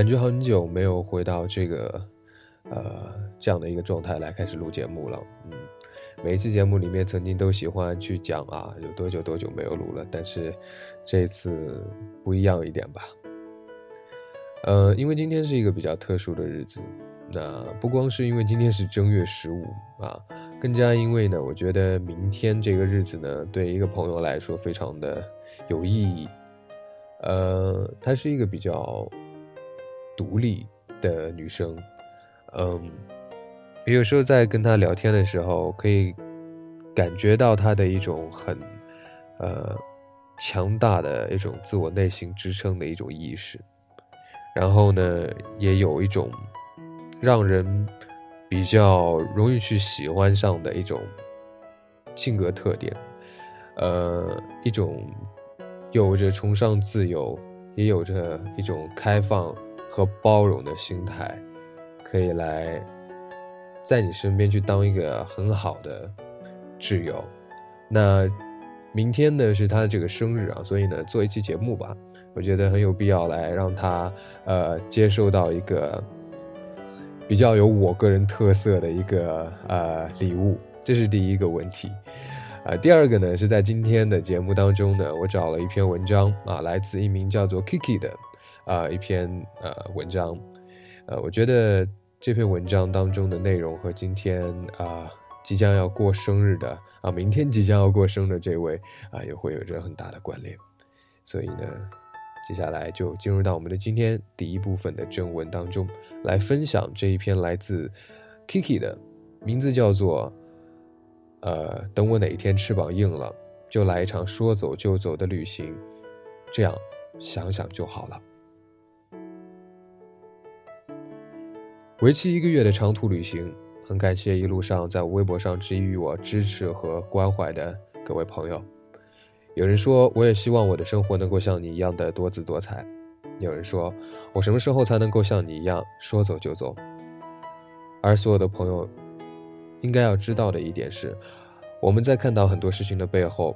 感觉很久没有回到这个，呃，这样的一个状态来开始录节目了。嗯，每一期节目里面曾经都喜欢去讲啊，有多久多久没有录了，但是这次不一样一点吧。呃，因为今天是一个比较特殊的日子，那不光是因为今天是正月十五啊，更加因为呢，我觉得明天这个日子呢，对一个朋友来说非常的有意义。呃，它是一个比较。独立的女生，嗯，有时候在跟她聊天的时候，可以感觉到她的一种很，呃，强大的一种自我内心支撑的一种意识，然后呢，也有一种让人比较容易去喜欢上的一种性格特点，呃，一种有着崇尚自由，也有着一种开放。和包容的心态，可以来在你身边去当一个很好的挚友。那明天呢是他的这个生日啊，所以呢做一期节目吧，我觉得很有必要来让他呃接受到一个比较有我个人特色的一个呃礼物，这是第一个问题。啊，第二个呢是在今天的节目当中呢，我找了一篇文章啊，来自一名叫做 Kiki 的。啊，一篇呃文章，呃，我觉得这篇文章当中的内容和今天啊即将要过生日的啊，明天即将要过生日的这位啊，也会有着很大的关联。所以呢，接下来就进入到我们的今天第一部分的正文当中，来分享这一篇来自 Kiki 的，名字叫做呃，等我哪一天翅膀硬了，就来一场说走就走的旅行，这样想想就好了。为期一个月的长途旅行，很感谢一路上在微博上给予我支持和关怀的各位朋友。有人说，我也希望我的生活能够像你一样的多姿多彩。有人说，我什么时候才能够像你一样说走就走？而所有的朋友，应该要知道的一点是，我们在看到很多事情的背后，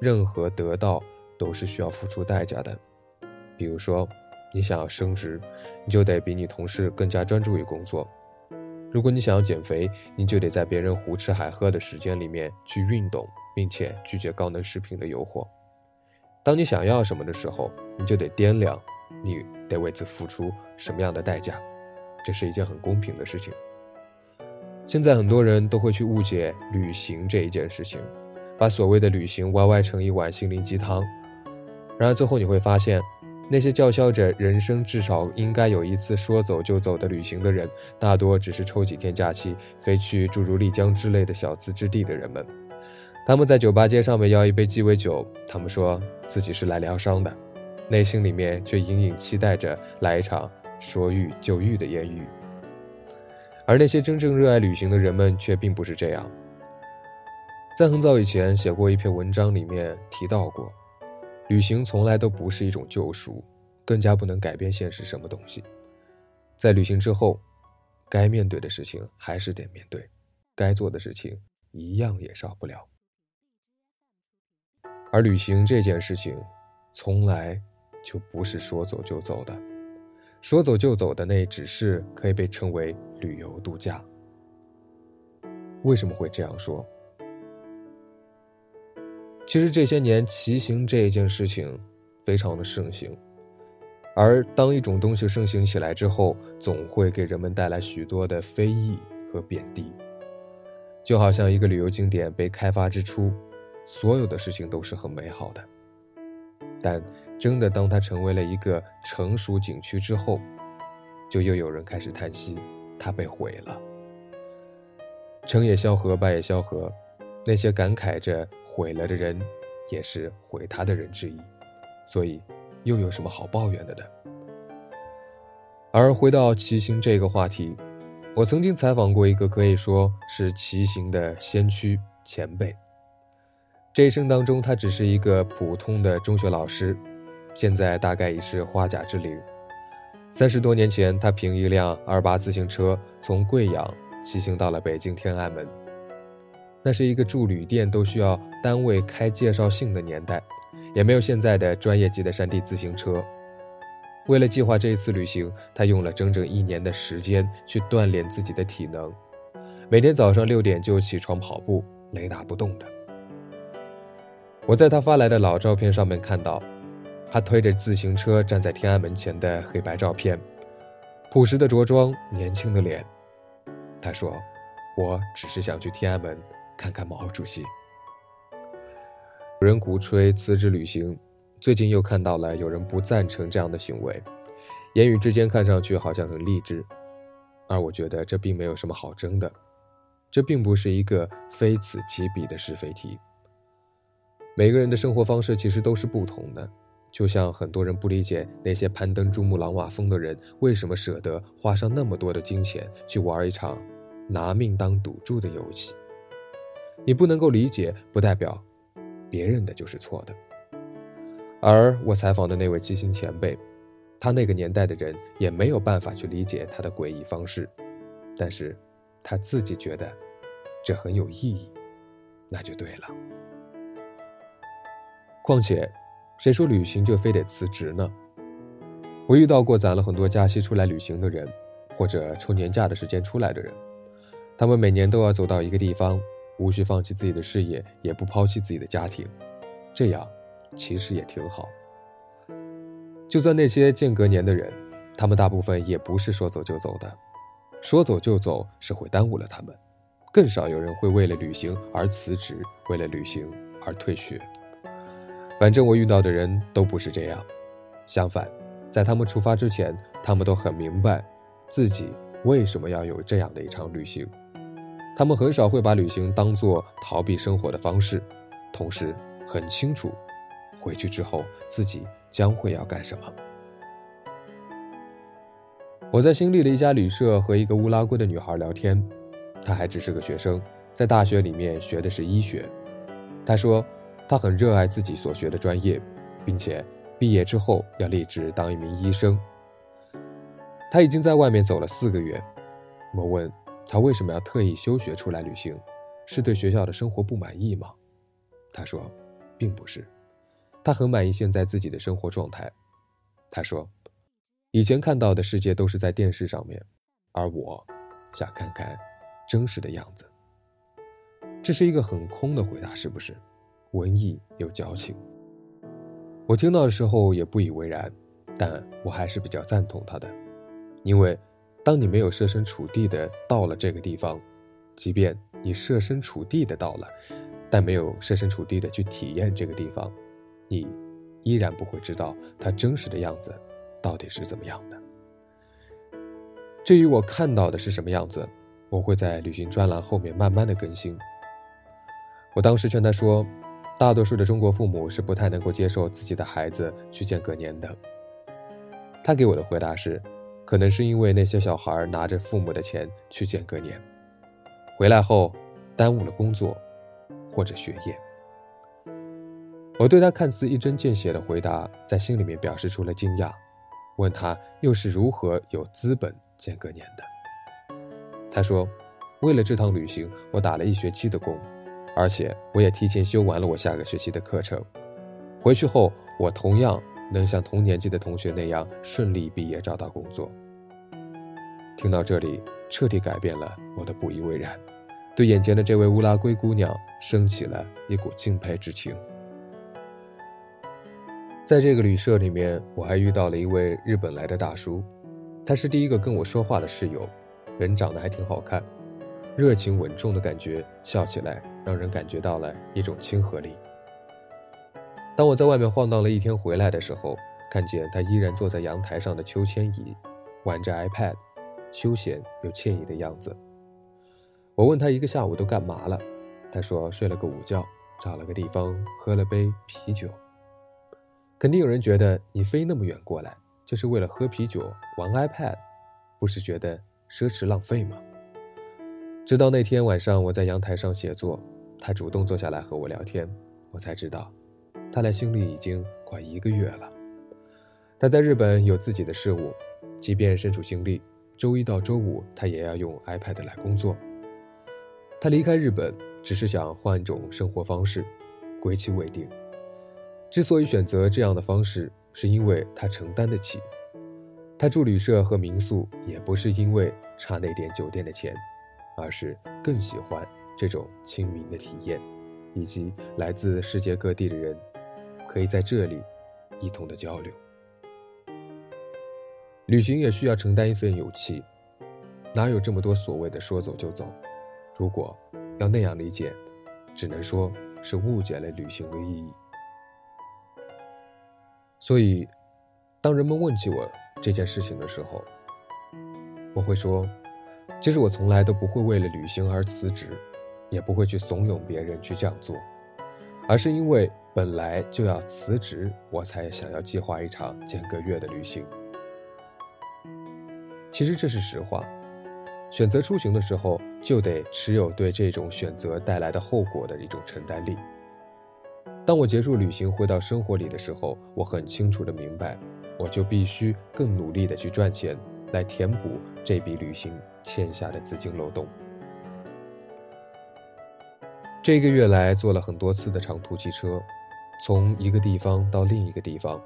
任何得到都是需要付出代价的。比如说。你想要升职，你就得比你同事更加专注于工作；如果你想要减肥，你就得在别人胡吃海喝的时间里面去运动，并且拒绝高能食品的诱惑。当你想要什么的时候，你就得掂量，你得为此付出什么样的代价。这是一件很公平的事情。现在很多人都会去误解旅行这一件事情，把所谓的旅行歪歪成一碗心灵鸡汤，然而最后你会发现。那些叫嚣着人生至少应该有一次说走就走的旅行的人，大多只是抽几天假期飞去诸如丽江之类的小资之地的人们。他们在酒吧街上面要一杯鸡尾酒，他们说自己是来疗伤的，内心里面却隐隐期待着来一场说遇就遇的艳遇。而那些真正热爱旅行的人们却并不是这样。在很早以前写过一篇文章里面提到过。旅行从来都不是一种救赎，更加不能改变现实什么东西。在旅行之后，该面对的事情还是得面对，该做的事情一样也少不了。而旅行这件事情，从来就不是说走就走的，说走就走的那只是可以被称为旅游度假。为什么会这样说？其实这些年骑行这一件事情非常的盛行，而当一种东西盛行起来之后，总会给人们带来许多的非议和贬低。就好像一个旅游景点被开发之初，所有的事情都是很美好的，但真的当它成为了一个成熟景区之后，就又有人开始叹息，它被毁了。成也萧何，败也萧何，那些感慨着。毁了的人，也是毁他的人之一，所以又有什么好抱怨的呢？而回到骑行这个话题，我曾经采访过一个可以说是骑行的先驱前辈。这一生当中，他只是一个普通的中学老师，现在大概已是花甲之龄。三十多年前，他凭一辆二八自行车从贵阳骑行到了北京天安门。那是一个住旅店都需要单位开介绍信的年代，也没有现在的专业级的山地自行车。为了计划这一次旅行，他用了整整一年的时间去锻炼自己的体能，每天早上六点就起床跑步，雷打不动的。我在他发来的老照片上面看到，他推着自行车站在天安门前的黑白照片，朴实的着装，年轻的脸。他说：“我只是想去天安门看看毛主席。”有人鼓吹辞职旅行。最近又看到了有人不赞成这样的行为，言语之间看上去好像很励志，而我觉得这并没有什么好争的，这并不是一个非此即彼的是非题。每个人的生活方式其实都是不同的，就像很多人不理解那些攀登珠穆朗玛峰的人为什么舍得花上那么多的金钱去玩一场拿命当赌注的游戏。你不能够理解，不代表别人的就是错的。而我采访的那位基辛前辈，他那个年代的人也没有办法去理解他的诡异方式，但是，他自己觉得这很有意义，那就对了。况且，谁说旅行就非得辞职呢？我遇到过攒了很多假期出来旅行的人，或者抽年假的时间出来的人，他们每年都要走到一个地方，无需放弃自己的事业，也不抛弃自己的家庭，这样。其实也挺好。就算那些间隔年的人，他们大部分也不是说走就走的，说走就走是会耽误了他们。更少有人会为了旅行而辞职，为了旅行而退学。反正我遇到的人都不是这样。相反，在他们出发之前，他们都很明白自己为什么要有这样的一场旅行。他们很少会把旅行当做逃避生活的方式，同时很清楚。回去之后，自己将会要干什么？我在新立的一家旅社和一个乌拉圭的女孩聊天，她还只是个学生，在大学里面学的是医学。她说，她很热爱自己所学的专业，并且毕业之后要立志当一名医生。她已经在外面走了四个月。我问他为什么要特意休学出来旅行，是对学校的生活不满意吗？他说，并不是。他很满意现在自己的生活状态，他说：“以前看到的世界都是在电视上面，而我想看看真实的样子。”这是一个很空的回答，是不是？文艺又矫情。我听到的时候也不以为然，但我还是比较赞同他的，因为当你没有设身处地的到了这个地方，即便你设身处地的到了，但没有设身处地的去体验这个地方。你依然不会知道它真实的样子到底是怎么样的。至于我看到的是什么样子，我会在旅行专栏后面慢慢的更新。我当时劝他说，大多数的中国父母是不太能够接受自己的孩子去见隔年的。他给我的回答是，可能是因为那些小孩拿着父母的钱去见隔年，回来后耽误了工作或者学业。我对他看似一针见血的回答，在心里面表示出了惊讶，问他又是如何有资本见隔年的。他说：“为了这趟旅行，我打了一学期的工，而且我也提前修完了我下个学期的课程。回去后，我同样能像同年级的同学那样顺利毕业，找到工作。”听到这里，彻底改变了我的不以为然，对眼前的这位乌拉圭姑娘升起了一股敬佩之情。在这个旅社里面，我还遇到了一位日本来的大叔，他是第一个跟我说话的室友，人长得还挺好看，热情稳重的感觉，笑起来让人感觉到了一种亲和力。当我在外面晃荡了一天回来的时候，看见他依然坐在阳台上的秋千椅，玩着 iPad，休闲又惬意的样子。我问他一个下午都干嘛了，他说睡了个午觉，找了个地方喝了杯啤酒。肯定有人觉得你飞那么远过来，就是为了喝啤酒、玩 iPad，不是觉得奢侈浪费吗？直到那天晚上，我在阳台上写作，他主动坐下来和我聊天，我才知道，他来新历已经快一个月了。他在日本有自己的事务，即便身处新历，周一到周五他也要用 iPad 来工作。他离开日本，只是想换种生活方式，归期未定。之所以选择这样的方式，是因为他承担得起，他住旅社和民宿，也不是因为差那点酒店的钱，而是更喜欢这种亲民的体验，以及来自世界各地的人可以在这里一同的交流。旅行也需要承担一份勇气，哪有这么多所谓的说走就走？如果要那样理解，只能说是误解了旅行的意义。所以，当人们问起我，这件事情的时候，我会说，其实我从来都不会为了旅行而辞职，也不会去怂恿别人去这样做，而是因为本来就要辞职，我才想要计划一场间隔月的旅行。其实这是实话，选择出行的时候，就得持有对这种选择带来的后果的一种承担力。当我结束旅行回到生活里的时候，我很清楚的明白，我就必须更努力的去赚钱，来填补这笔旅行欠下的资金漏洞。这个月来坐了很多次的长途汽车，从一个地方到另一个地方。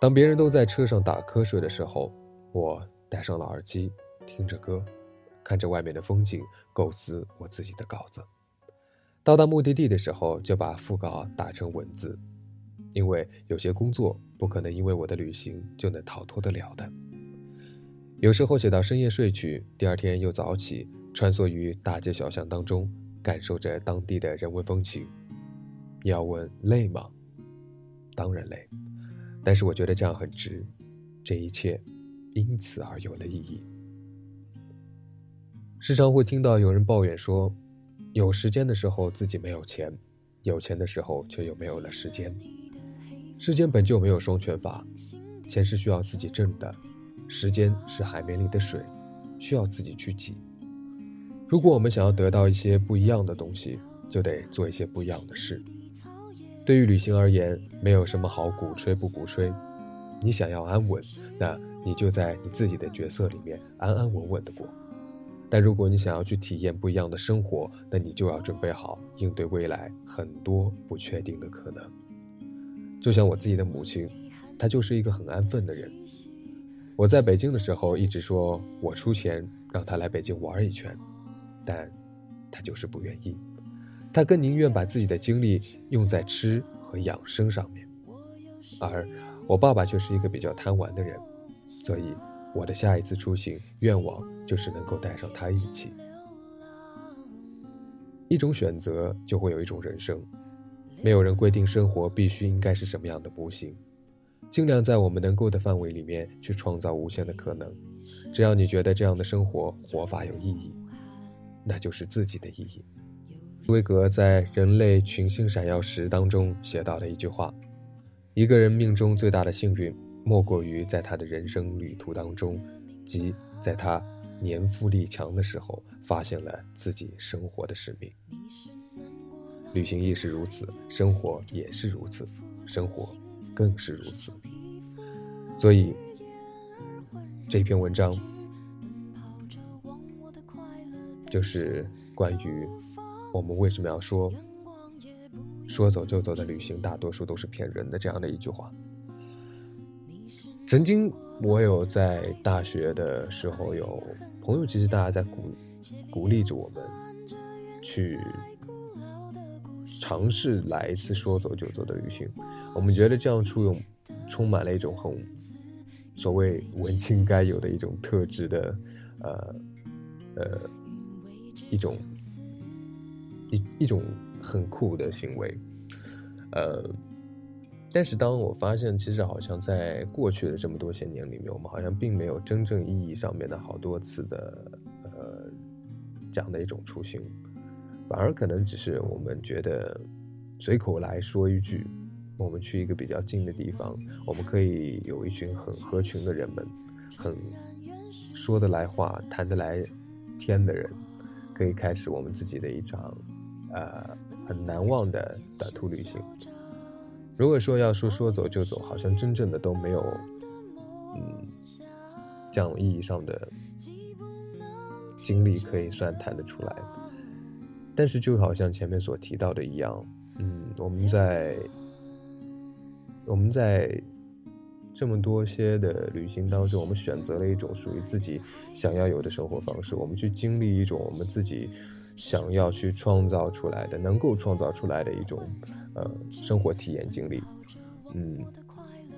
当别人都在车上打瞌睡的时候，我戴上了耳机，听着歌，看着外面的风景，构思我自己的稿子。到达目的地的时候，就把副稿打成文字，因为有些工作不可能因为我的旅行就能逃脱得了的。有时候写到深夜睡去，第二天又早起，穿梭于大街小巷当中，感受着当地的人文风情。你要问累吗？当然累，但是我觉得这样很值，这一切因此而有了意义。时常会听到有人抱怨说。有时间的时候自己没有钱，有钱的时候却又没有了时间。世间本就没有双全法，钱是需要自己挣的，时间是海绵里的水，需要自己去挤。如果我们想要得到一些不一样的东西，就得做一些不一样的事。对于旅行而言，没有什么好鼓吹不鼓吹。你想要安稳，那你就在你自己的角色里面安安稳稳的过。但如果你想要去体验不一样的生活，那你就要准备好应对未来很多不确定的可能。就像我自己的母亲，她就是一个很安分的人。我在北京的时候一直说我出钱让她来北京玩一圈，但她就是不愿意。他更宁愿把自己的精力用在吃和养生上面。而我爸爸却是一个比较贪玩的人，所以。我的下一次出行愿望就是能够带上他一起。一种选择就会有一种人生，没有人规定生活必须应该是什么样的不行，尽量在我们能够的范围里面去创造无限的可能。只要你觉得这样的生活活法有意义，那就是自己的意义。威格在《人类群星闪耀时》当中写到了一句话：一个人命中最大的幸运。莫过于在他的人生旅途当中，即在他年富力强的时候，发现了自己生活的使命。旅行亦是如此，生活也是如此，生活更是如此。所以，这篇文章就是关于我们为什么要说“说走就走的旅行，大多数都是骗人的”这样的一句话。曾经我有在大学的时候有朋友，其实大家在鼓鼓励着我们去尝试来一次说走就走的旅行。我们觉得这样出游充满了一种很所谓文青该有的一种特质的，呃呃一种一一种很酷的行为，呃。但是当我发现，其实好像在过去的这么多些年里面，我们好像并没有真正意义上面的好多次的，呃，这样的一种出行，反而可能只是我们觉得随口来说一句，我们去一个比较近的地方，我们可以有一群很合群的人们，很说得来话、谈得来天的人，可以开始我们自己的一场，呃，很难忘的短途旅行。如果说要说说走就走，好像真正的都没有，嗯，这样意义上的经历可以算谈得出来。但是就好像前面所提到的一样，嗯，我们在我们在这么多些的旅行当中，我们选择了一种属于自己想要有的生活方式，我们去经历一种我们自己想要去创造出来的、能够创造出来的一种呃生活体验经历。嗯，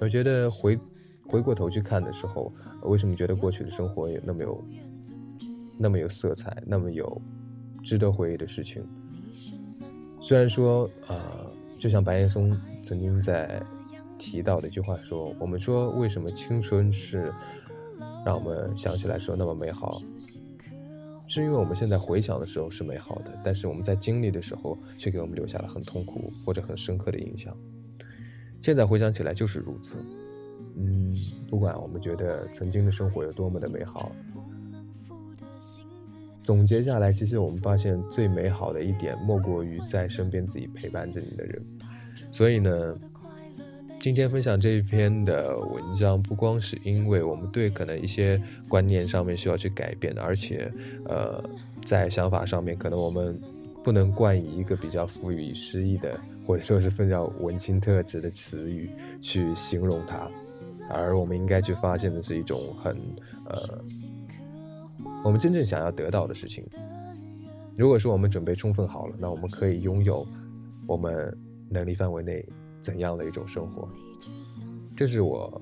我觉得回回过头去看的时候，为什么觉得过去的生活也那么有那么有色彩，那么有值得回忆的事情？虽然说，呃，就像白岩松曾经在提到的一句话说：“我们说为什么青春是让我们想起来说那么美好，是因为我们现在回想的时候是美好的，但是我们在经历的时候却给我们留下了很痛苦或者很深刻的印象。现在回想起来就是如此。嗯，不管我们觉得曾经的生活有多么的美好。”总结下来，其实我们发现最美好的一点，莫过于在身边自己陪伴着你的人。所以呢，今天分享这一篇的文章，不光是因为我们对可能一些观念上面需要去改变，而且，呃，在想法上面，可能我们不能冠以一个比较赋予诗意的，或者说是比较文青特质的词语去形容它，而我们应该去发现的是一种很，呃。我们真正想要得到的事情，如果说我们准备充分好了，那我们可以拥有我们能力范围内怎样的一种生活？这是我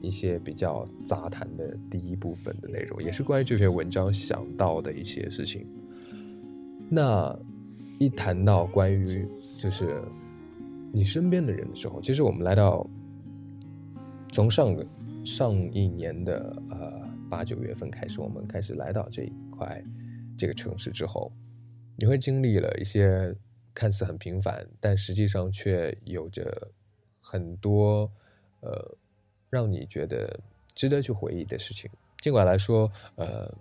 一些比较杂谈的第一部分的内容，也是关于这篇文章想到的一些事情。那一谈到关于就是你身边的人的时候，其实我们来到从上个上一年的呃。八九月份开始，我们开始来到这一块这个城市之后，你会经历了一些看似很平凡，但实际上却有着很多呃让你觉得值得去回忆的事情。尽管来说，呃，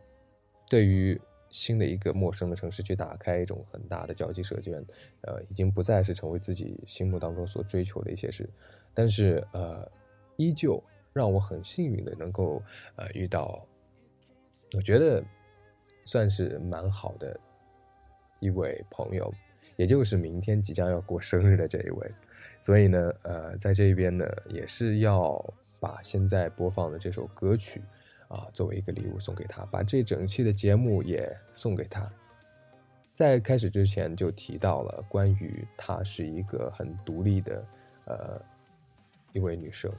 对于新的一个陌生的城市去打开一种很大的交际社交，呃，已经不再是成为自己心目当中所追求的一些事，但是呃，依旧。让我很幸运的能够，呃，遇到，我觉得算是蛮好的一位朋友，也就是明天即将要过生日的这一位，所以呢，呃，在这边呢，也是要把现在播放的这首歌曲啊，作为一个礼物送给他，把这整期的节目也送给他。在开始之前就提到了关于她是一个很独立的，呃，一位女生。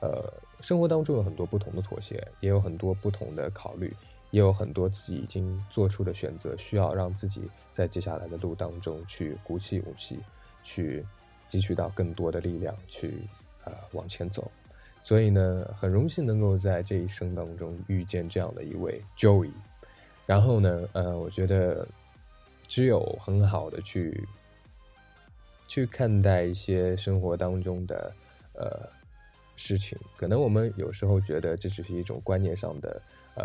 呃，生活当中有很多不同的妥协，也有很多不同的考虑，也有很多自己已经做出的选择，需要让自己在接下来的路当中去鼓起勇气，去汲取到更多的力量，去呃往前走。所以呢，很荣幸能够在这一生当中遇见这样的一位 Joey。然后呢，呃，我觉得只有很好的去去看待一些生活当中的呃。事情可能我们有时候觉得这只是一种观念上的，呃，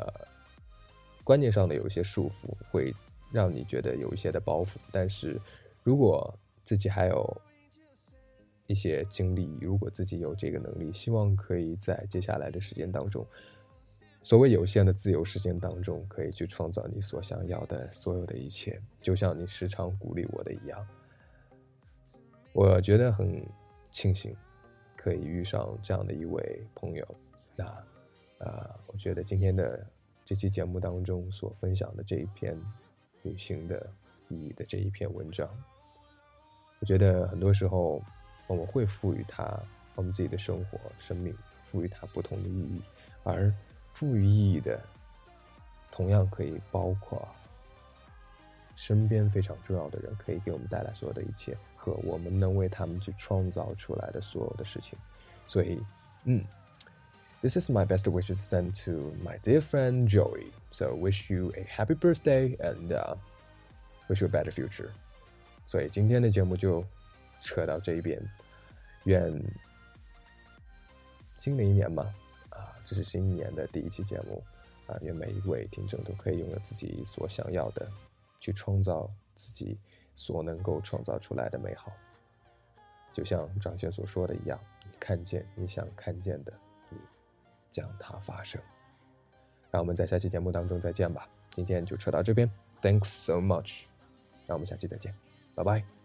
观念上的有一些束缚，会让你觉得有一些的包袱。但是，如果自己还有一些精力，如果自己有这个能力，希望可以在接下来的时间当中，所谓有限的自由时间当中，可以去创造你所想要的所有的一切。就像你时常鼓励我的一样，我觉得很庆幸。可以遇上这样的一位朋友，那，呃，我觉得今天的这期节目当中所分享的这一篇旅行的意义的这一篇文章，我觉得很多时候我们会赋予它我们自己的生活、生命赋予它不同的意义，而赋予意义的，同样可以包括身边非常重要的人，可以给我们带来所有的一切。和我们能为他们去创造出来的所有的事情，所以，嗯，This is my best wishes sent to my dear friend Joey. So wish you a happy birthday and wish you a better future. 所以今天的节目就扯到这一边，愿新的一年嘛，啊，这是新一年的第一期节目啊，愿每一位听众都可以拥有自己所想要的，去创造自己。所能够创造出来的美好，就像张轩所说的一样，你看见你想看见的，将它发生。让我们在下期节目当中再见吧。今天就扯到这边，Thanks so much。让我们下期再见，拜拜。